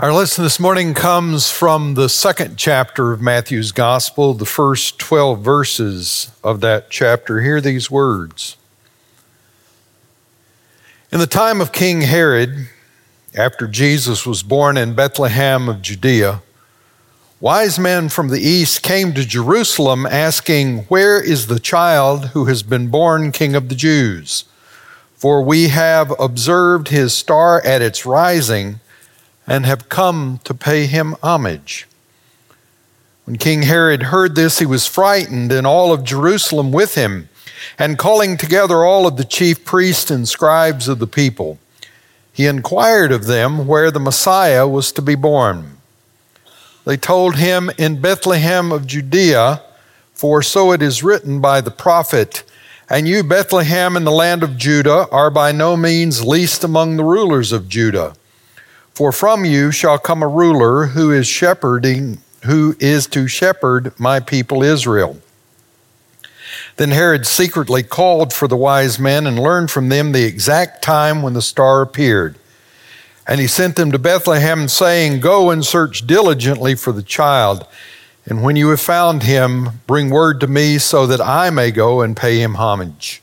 Our lesson this morning comes from the second chapter of Matthew's Gospel, the first 12 verses of that chapter. Hear these words. In the time of King Herod, after Jesus was born in Bethlehem of Judea, wise men from the east came to Jerusalem asking, Where is the child who has been born King of the Jews? For we have observed his star at its rising and have come to pay him homage. When King Herod heard this, he was frightened, and all of Jerusalem with him, and calling together all of the chief priests and scribes of the people, he inquired of them where the Messiah was to be born. They told him, In Bethlehem of Judea, for so it is written by the prophet, And you, Bethlehem, in the land of Judah, are by no means least among the rulers of Judah. For from you shall come a ruler who is shepherding, who is to shepherd my people Israel. Then Herod secretly called for the wise men and learned from them the exact time when the star appeared. And he sent them to Bethlehem, saying, Go and search diligently for the child. And when you have found him, bring word to me so that I may go and pay him homage.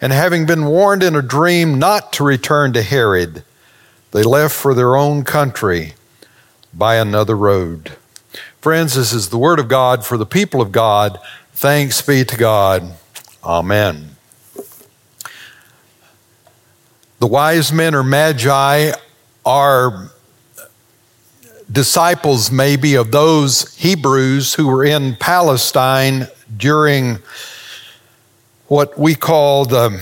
And having been warned in a dream not to return to Herod, they left for their own country by another road. Friends, this is the word of God for the people of God. Thanks be to God. Amen. The wise men or magi are disciples, maybe, of those Hebrews who were in Palestine during what we call the, um,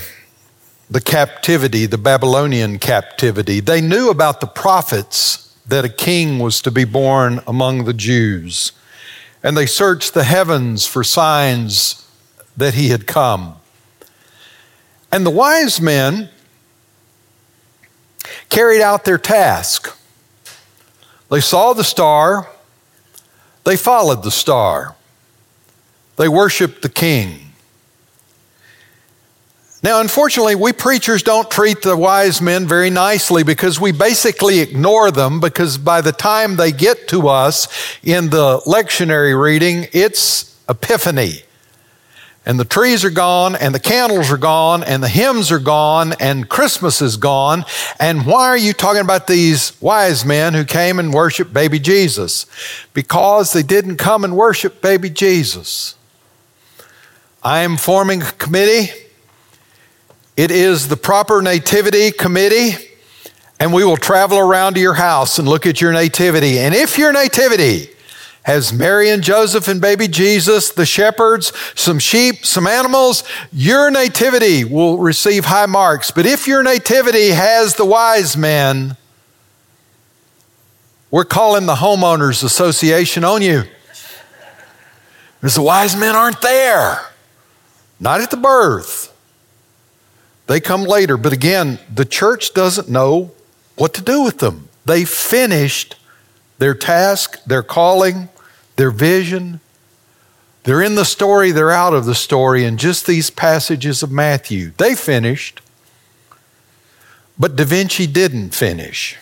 the captivity, the Babylonian captivity. They knew about the prophets that a king was to be born among the Jews. And they searched the heavens for signs that he had come. And the wise men carried out their task. They saw the star, they followed the star, they worshiped the king. Now, unfortunately, we preachers don't treat the wise men very nicely because we basically ignore them because by the time they get to us in the lectionary reading, it's Epiphany. And the trees are gone, and the candles are gone, and the hymns are gone, and Christmas is gone. And why are you talking about these wise men who came and worshiped baby Jesus? Because they didn't come and worship baby Jesus. I am forming a committee it is the proper nativity committee, and we will travel around to your house and look at your nativity. And if your nativity has Mary and Joseph and baby Jesus, the shepherds, some sheep, some animals, your nativity will receive high marks. But if your nativity has the wise men, we're calling the homeowners association on you. Because the wise men aren't there, not at the birth. They come later, but again, the church doesn't know what to do with them. They finished their task, their calling, their vision. They're in the story, they're out of the story in just these passages of Matthew. They finished, but Da Vinci didn't finish.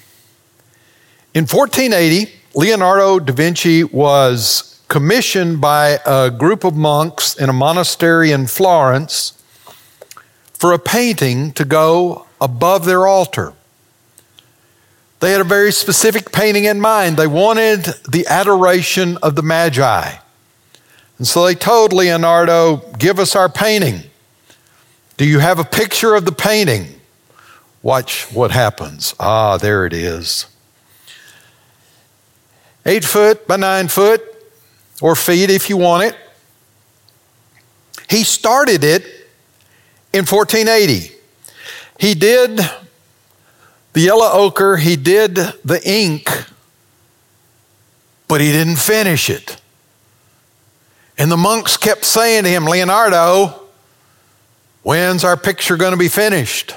In 1480, Leonardo da Vinci was commissioned by a group of monks in a monastery in Florence for a painting to go above their altar. They had a very specific painting in mind. They wanted the adoration of the Magi. And so they told Leonardo, Give us our painting. Do you have a picture of the painting? Watch what happens. Ah, there it is. Eight foot by nine foot, or feet if you want it. He started it in 1480. He did The yellow ochre, he did the ink, but he didn't finish it. And the monks kept saying to him, Leonardo, when's our picture going to be finished?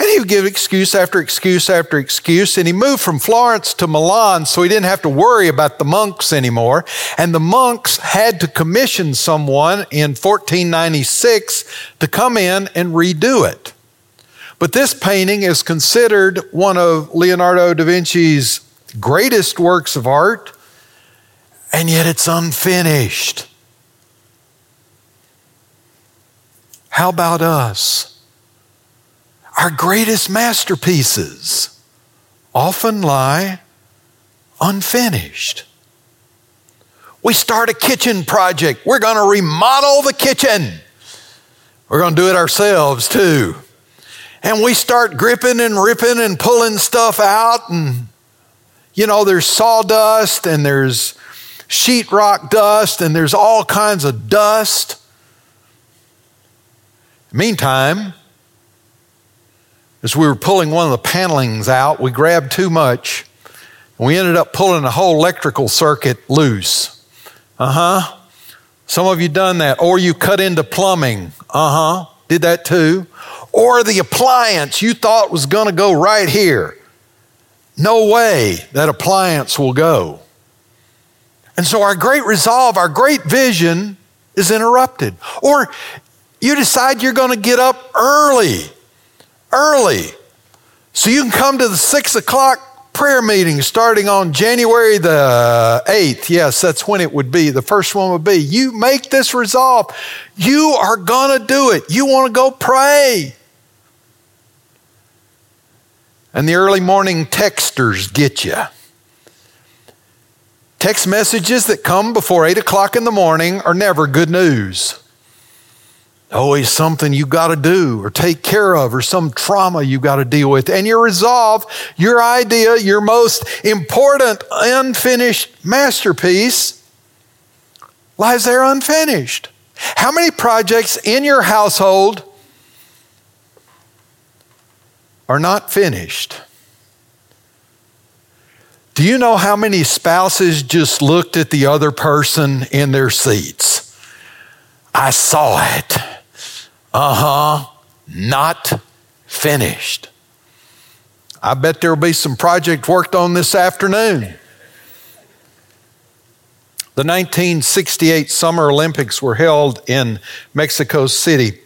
And he would give excuse after excuse after excuse. And he moved from Florence to Milan so he didn't have to worry about the monks anymore. And the monks had to commission someone in 1496 to come in and redo it. But this painting is considered one of Leonardo da Vinci's greatest works of art, and yet it's unfinished. How about us? Our greatest masterpieces often lie unfinished. We start a kitchen project. We're going to remodel the kitchen. We're going to do it ourselves too. And we start gripping and ripping and pulling stuff out. And, you know, there's sawdust and there's sheetrock dust and there's all kinds of dust. Meantime, as we were pulling one of the panelings out, we grabbed too much. And we ended up pulling the whole electrical circuit loose. Uh huh. Some of you done that. Or you cut into plumbing. Uh huh. Did that too. Or the appliance you thought was going to go right here. No way that appliance will go. And so our great resolve, our great vision is interrupted. Or you decide you're going to get up early early. So you can come to the six o'clock prayer meeting starting on January the 8th. Yes, that's when it would be. The first one would be. You make this resolve. You are going to do it. You want to go pray. And the early morning texters get you. Text messages that come before 8 o'clock in the morning are never good news always something you got to do or take care of or some trauma you got to deal with. And your resolve, your idea, your most important unfinished masterpiece lies there unfinished. How many projects in your household are not finished? Do you know how many spouses just looked at the other person in their seats? I saw it. Uh huh, not finished. I bet there will be some project worked on this afternoon. The 1968 Summer Olympics were held in Mexico City.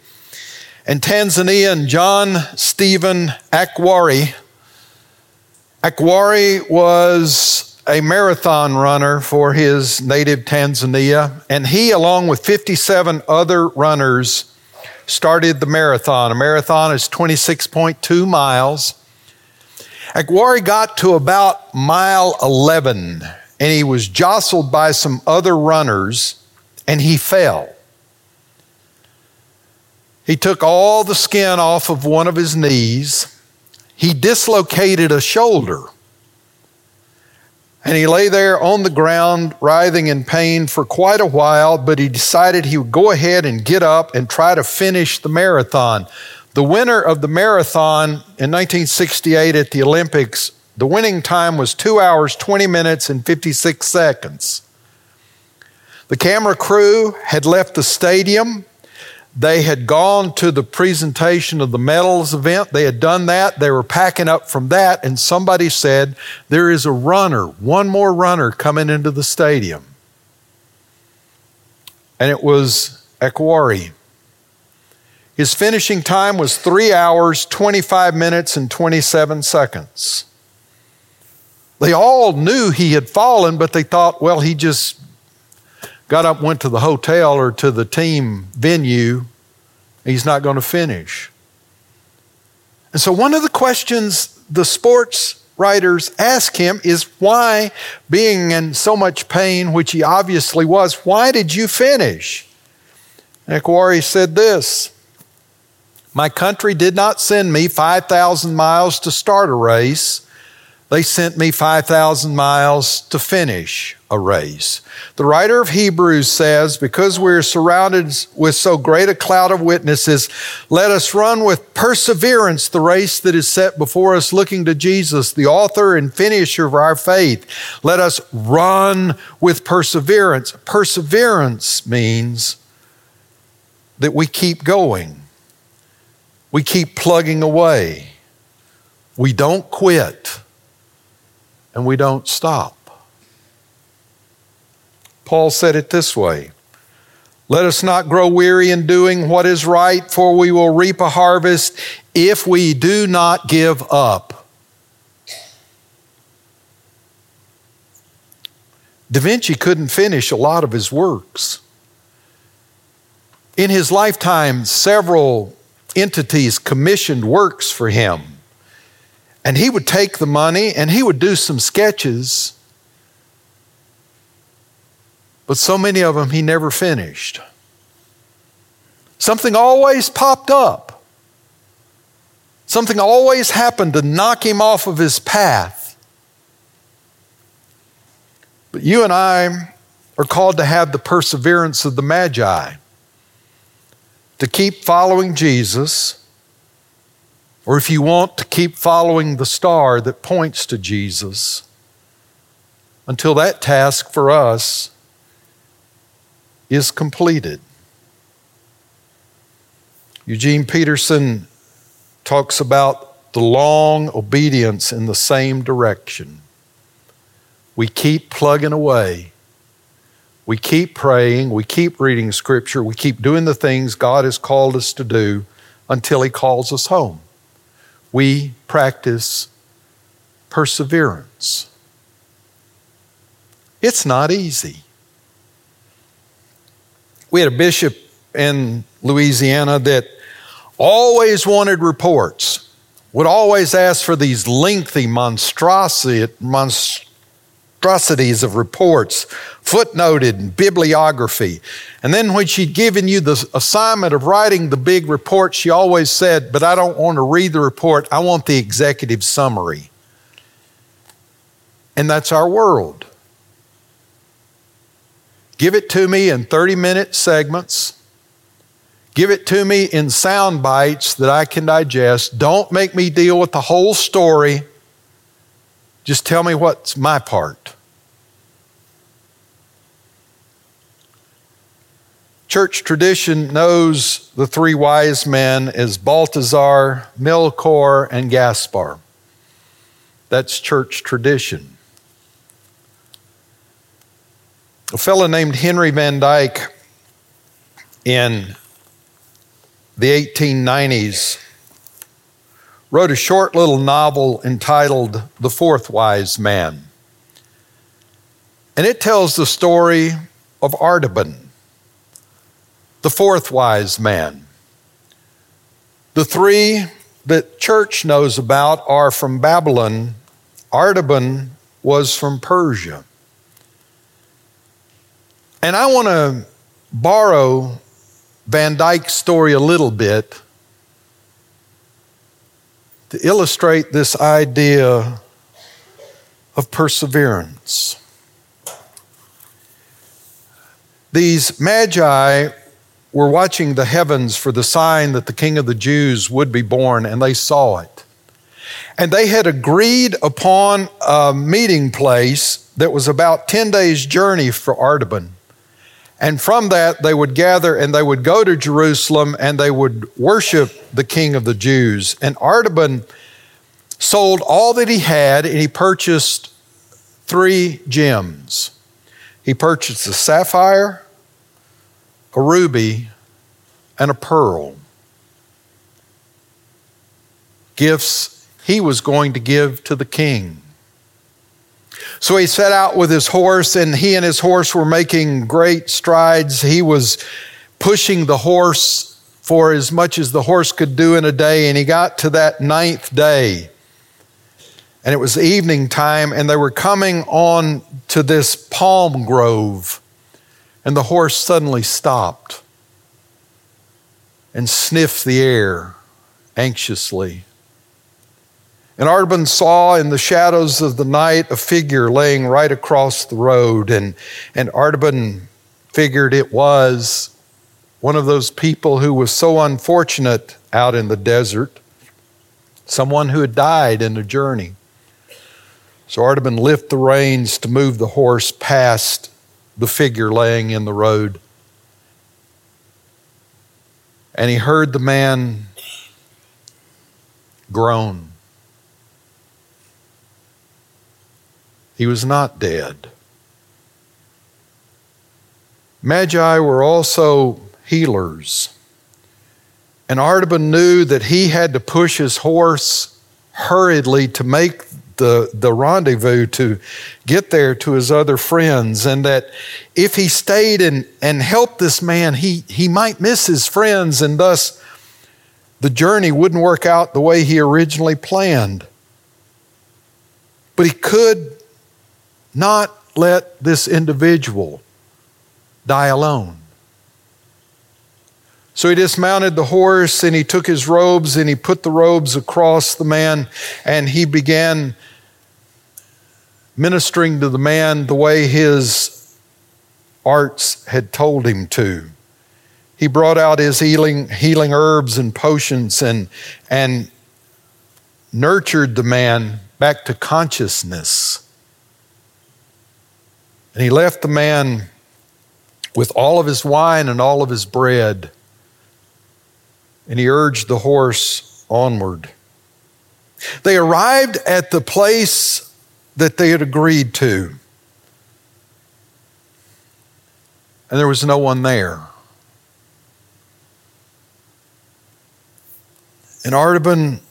And Tanzanian John Stephen Akhwari, Akhwari was a marathon runner for his native Tanzania, and he, along with 57 other runners, started the marathon. A marathon is 26.2 miles. Akhwari got to about mile 11 and he was jostled by some other runners and he fell. He took all the skin off of one of his knees. He dislocated a shoulder. And he lay there on the ground, writhing in pain for quite a while, but he decided he would go ahead and get up and try to finish the marathon. The winner of the marathon in 1968 at the Olympics, the winning time was 2 hours, 20 minutes, and 56 seconds. The camera crew had left the stadium they had gone to the presentation of the medals event. They had done that. They were packing up from that, and somebody said, There is a runner, one more runner coming into the stadium. And it was Akhwari. His finishing time was three hours, 25 minutes, and 27 seconds. They all knew he had fallen, but they thought, well, he just got up, went to the hotel or to the team venue. He's not going to finish. And so, one of the questions the sports writers ask him is why, being in so much pain, which he obviously was, why did you finish? Akhwari said this My country did not send me 5,000 miles to start a race. They sent me 5,000 miles to finish a race. The writer of Hebrews says, Because we're surrounded with so great a cloud of witnesses, let us run with perseverance the race that is set before us, looking to Jesus, the author and finisher of our faith. Let us run with perseverance. Perseverance means that we keep going, we keep plugging away, we don't quit and we don't stop. Paul said it this way Let us not grow weary in doing what is right, for we will reap a harvest if we do not give up. Da Vinci couldn't finish a lot of his works. In his lifetime, several entities commissioned works for him. And he would take the money and he would do some sketches, but so many of them he never finished. Something always popped up. Something always happened to knock him off of his path. But you and I are called to have the perseverance of the Magi, to keep following Jesus or if you want to keep following the star that points to Jesus, until that task for us is completed. Eugene Peterson talks about the long obedience in the same direction. We keep plugging away. We keep praying. We keep reading Scripture. We keep doing the things God has called us to do until He calls us home we practice perseverance. It's not easy. We had a bishop in Louisiana that always wanted reports, would always ask for these lengthy monstrosities of reports, footnoted and bibliography. And then when she'd given you the assignment of writing the big report, she always said, But I don't want to read the report, I want the executive summary. And that's our world. Give it to me in 30 minute segments. Give it to me in sound bites that I can digest. Don't make me deal with the whole story. Just tell me what's my part. Church tradition knows the three wise men as Balthazar, Melchor, and Gaspar. That's church tradition. A fellow named Henry Van Dyke in the 1890s wrote a short little novel entitled The Fourth Wise Man. And it tells the story of Artaban, the fourth wise man. The three that church knows about are from Babylon. Artaban was from Persia. And I want to borrow Van Dyke's story a little bit to illustrate this idea of perseverance. These magi were watching the heavens for the sign that the King of the Jews would be born, and they saw it. And they had agreed upon a meeting place that was about 10 days' journey for Artaban. And from that, they would gather and they would go to Jerusalem and they would worship the King of the Jews. And Artaban sold all that he had and he purchased three gems. He purchased a sapphire, a ruby, and a pearl. Gifts he was going to give to the king. So he set out with his horse, and he and his horse were making great strides. He was pushing the horse for as much as the horse could do in a day, and he got to that ninth day. And it was evening time, and they were coming on to this palm grove, and the horse suddenly stopped and sniffed the air anxiously. And Artaban saw in the shadows of the night a figure laying right across the road. And, and Artaban figured it was one of those people who was so unfortunate out in the desert, someone who had died in the journey. So Artaban lifted the reins to move the horse past the figure laying in the road. And he heard the man groan. He was not dead. Magi were also healers. And Artaban knew that he had to push his horse hurriedly to make the, the rendezvous to get there to his other friends, and that if he stayed and, and helped this man, he, he might miss his friends, and thus the journey wouldn't work out the way he originally planned. But he could not let this individual die alone. So he dismounted the horse and he took his robes and he put the robes across the man and he began ministering to the man the way his arts had told him to. He brought out his healing, healing herbs and potions and, and nurtured the man back to consciousness. And he left the man with all of his wine and all of his bread. And he urged the horse onward. They arrived at the place that they had agreed to. And there was no one there. And Artaban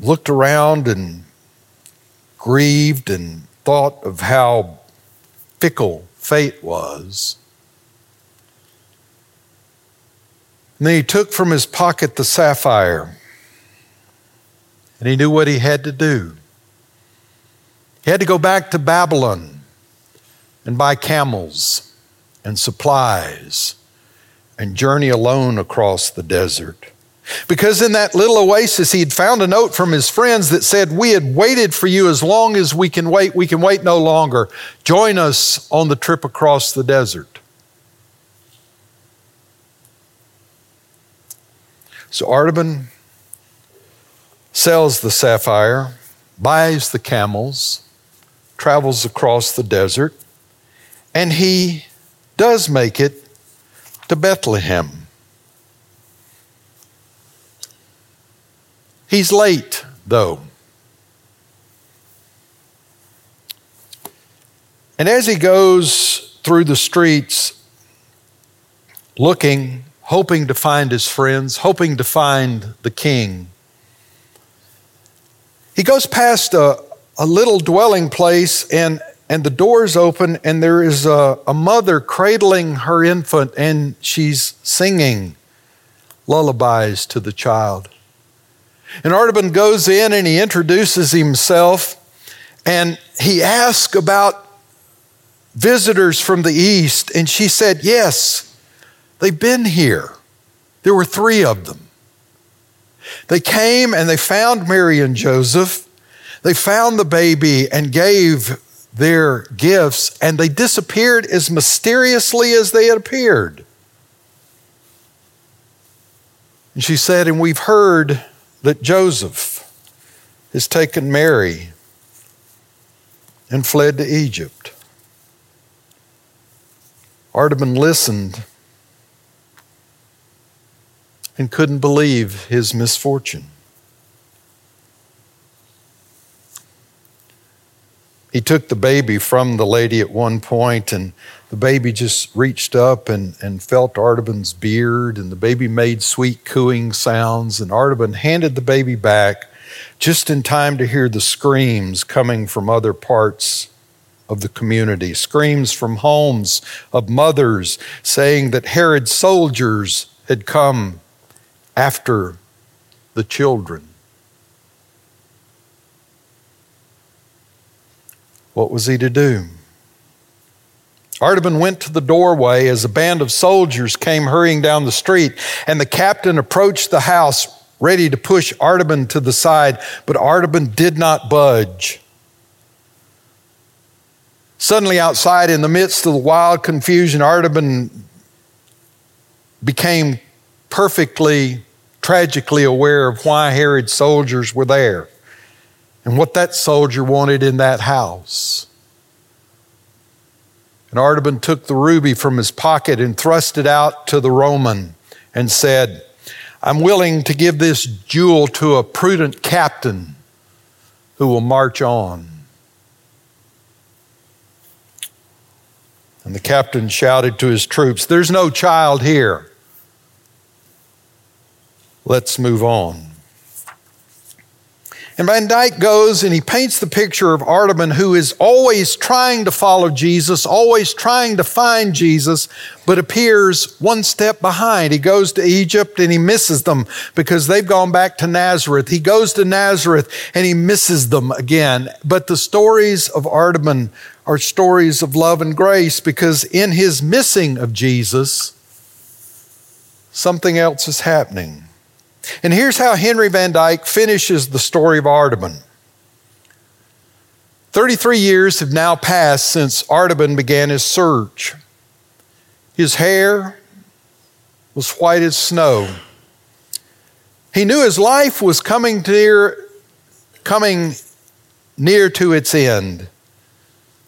looked around and grieved and thought of how fickle fate was. And then he took from his pocket the sapphire, and he knew what he had to do. He had to go back to Babylon and buy camels and supplies and journey alone across the desert. Because in that little oasis, he had found a note from his friends that said, We had waited for you as long as we can wait. We can wait no longer. Join us on the trip across the desert. So Artaban sells the sapphire, buys the camels, travels across the desert, and he does make it to Bethlehem. He's late, though. And as he goes through the streets looking, hoping to find his friends, hoping to find the king, he goes past a, a little dwelling place and and the doors open and there is a, a mother cradling her infant and she's singing lullabies to the child. And Artaban goes in and he introduces himself and he asks about visitors from the east. And she said, Yes, they've been here. There were three of them. They came and they found Mary and Joseph. They found the baby and gave their gifts, and they disappeared as mysteriously as they had appeared. And she said, And we've heard that Joseph has taken Mary and fled to Egypt. Artaban listened and couldn't believe his misfortune. He took the baby from the lady at one point, and the baby just reached up and, and felt Artaban's beard, and the baby made sweet cooing sounds. And Artaban handed the baby back just in time to hear the screams coming from other parts of the community screams from homes of mothers saying that Herod's soldiers had come after the children. What was he to do? Artaban went to the doorway as a band of soldiers came hurrying down the street, and the captain approached the house ready to push Artaban to the side, but Artaban did not budge. Suddenly, outside, in the midst of the wild confusion, Artaban became perfectly, tragically aware of why Herod's soldiers were there and what that soldier wanted in that house. And Artaban took the ruby from his pocket and thrust it out to the Roman and said, I'm willing to give this jewel to a prudent captain who will march on. And the captain shouted to his troops, There's no child here. Let's move on. And Van Dyke goes and he paints the picture of Artaban, who is always trying to follow Jesus, always trying to find Jesus, but appears one step behind. He goes to Egypt and he misses them because they've gone back to Nazareth. He goes to Nazareth and he misses them again. But the stories of Artaban are stories of love and grace because in his missing of Jesus, something else is happening. And here's how Henry Van Dyke finishes the story of Artaban. 33 years have now passed since Artaban began his search. His hair was white as snow. He knew his life was coming near, coming near to its end,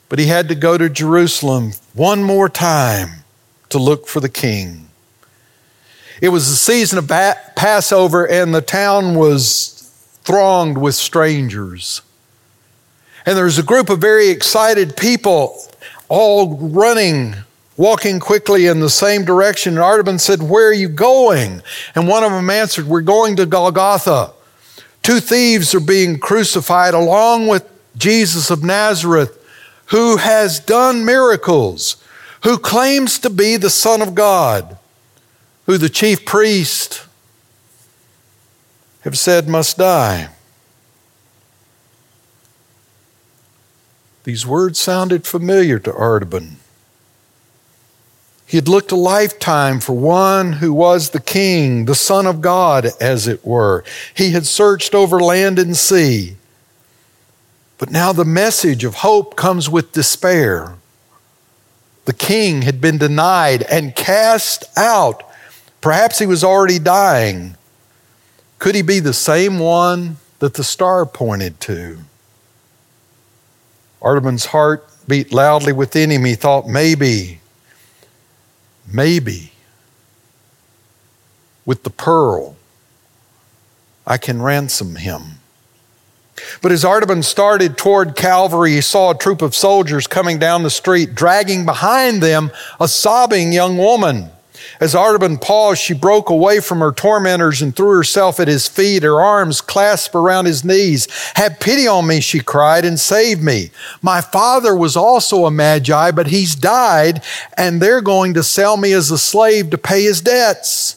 but he had to go to Jerusalem one more time to look for the king. It was the season of Passover, and the town was thronged with strangers. And there was a group of very excited people all running, walking quickly in the same direction. And Artaban said, Where are you going? And one of them answered, We're going to Golgotha. Two thieves are being crucified along with Jesus of Nazareth, who has done miracles, who claims to be the Son of God who the chief priest have said must die. These words sounded familiar to Artaban. He had looked a lifetime for one who was the king, the Son of God, as it were. He had searched over land and sea. But now the message of hope comes with despair. The king had been denied and cast out Perhaps he was already dying. Could he be the same one that the star pointed to? Artaban's heart beat loudly within him. He thought, maybe, maybe, with the pearl, I can ransom him. But as Artaban started toward Calvary, he saw a troop of soldiers coming down the street, dragging behind them a sobbing young woman. As Artaban paused, she broke away from her tormentors and threw herself at his feet, her arms clasped around his knees. Have pity on me, she cried, and save me. My father was also a magi, but he's died, and they're going to sell me as a slave to pay his debts.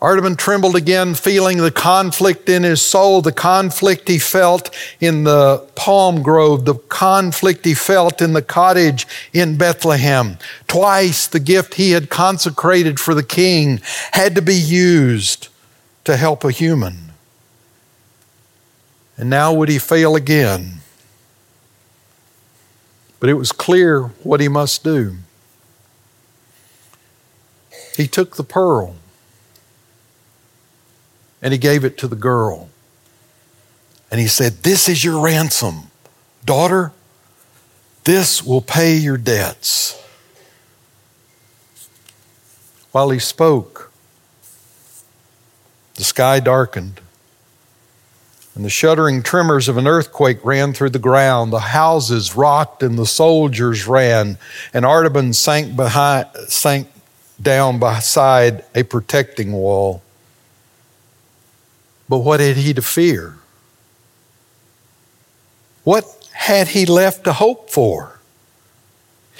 Artaban trembled again, feeling the conflict in his soul, the conflict he felt in the palm grove, the conflict he felt in the cottage in Bethlehem. Twice the gift he had consecrated for the king had to be used to help a human. And now would he fail again? But it was clear what he must do. He took the pearl and he gave it to the girl. And he said, This is your ransom, daughter. This will pay your debts. While he spoke, the sky darkened, and the shuddering tremors of an earthquake ran through the ground. The houses rocked, and the soldiers ran, and Artaban sank, behind, sank down beside a protecting wall. But what had he to fear? What had he left to hope for?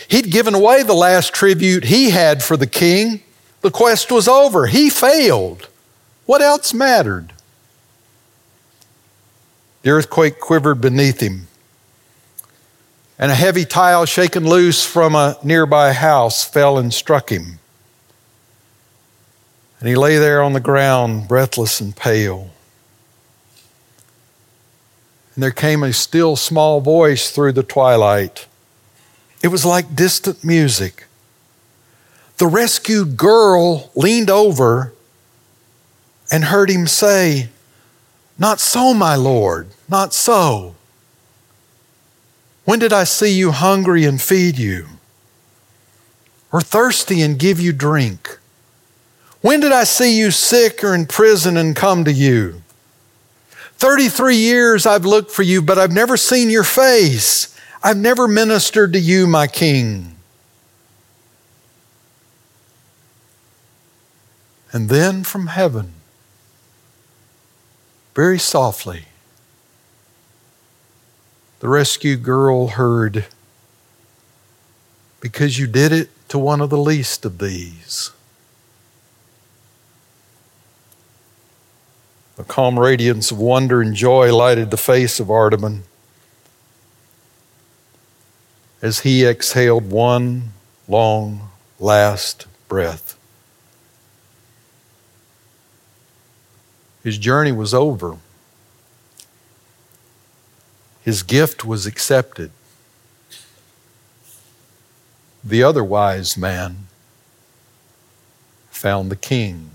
He'd given away the last tribute he had for the king. The quest was over. He failed. What else mattered? The earthquake quivered beneath him, and a heavy tile shaken loose from a nearby house fell and struck him. And he lay there on the ground, breathless and pale. And there came a still small voice through the twilight. It was like distant music. The rescued girl leaned over and heard him say, Not so, my Lord, not so. When did I see you hungry and feed you, or thirsty and give you drink? When did I see you sick or in prison and come to you? 33 years I've looked for you, but I've never seen your face. I've never ministered to you, my king. And then from heaven, very softly, the rescue girl heard, Because you did it to one of the least of these. A calm radiance of wonder and joy lighted the face of Artaban as he exhaled one long, last breath. His journey was over. His gift was accepted. The other wise man found the king.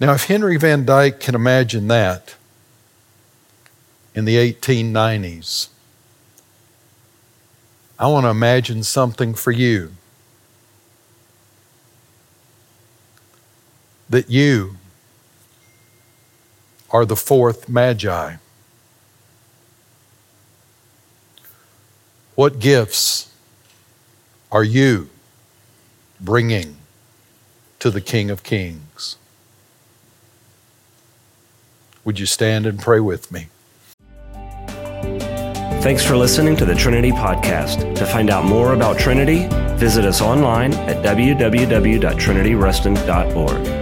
Now, if Henry Van Dyke can imagine that in the 1890s, I want to imagine something for you. That you are the fourth Magi. What gifts are you bringing to the King of Kings? Would you stand and pray with me? Thanks for listening to the Trinity Podcast. To find out more about Trinity, visit us online at www.trinityruston.org.